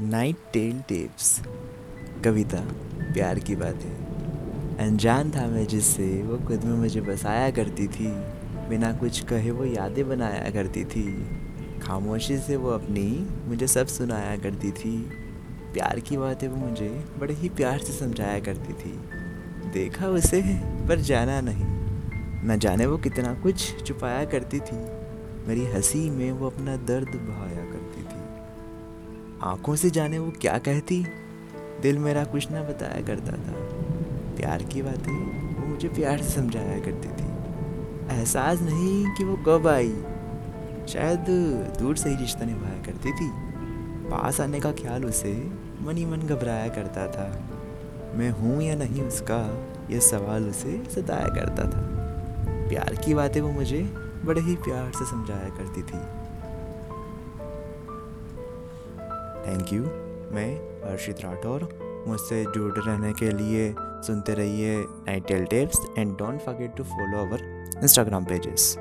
Night tell tapes. कविता, प्यार की बातें। अनजान था मैं जिससे, वो खुद में मुझे बसाया करती थी। बिना कुछ कहे वो यादें बनाया करती थी। खामोशी से वो अपनी, मुझे सब सुनाया करती थी। प्यार की बातें वो मुझे बड़े ही प्यार से समझाया करती थी। देखा उसे, पर जाना नहीं। न जाने वो कितना कुछ छुपाया करती थी। मेरी हँसी में वो अपना दर्द बहाया करती थी। आँखों से जाने वो क्या कहती? दिल मेरा कुछ ना बताया करता था। प्यार की बातें, वो मुझे प्यार से समझाया करती थी। एहसास नहीं कि वो कब आई। शायद दूर से ही रिश्ता निभाया करती थी। पास आने का ख्याल उसे मन ही मन घबराया करता था। मैं हूँ या नहीं उसका, यह सवाल उसे सताया करता था। प्यार की बातें वो मुझे बड़े ही प्यार से समझाया करती थी। थैंक यू मैं हर्षित राठौर मुझसे जुड़े रहने के लिए सुनते रहिए नाइटेल tales and don't forget to follow our Instagram pages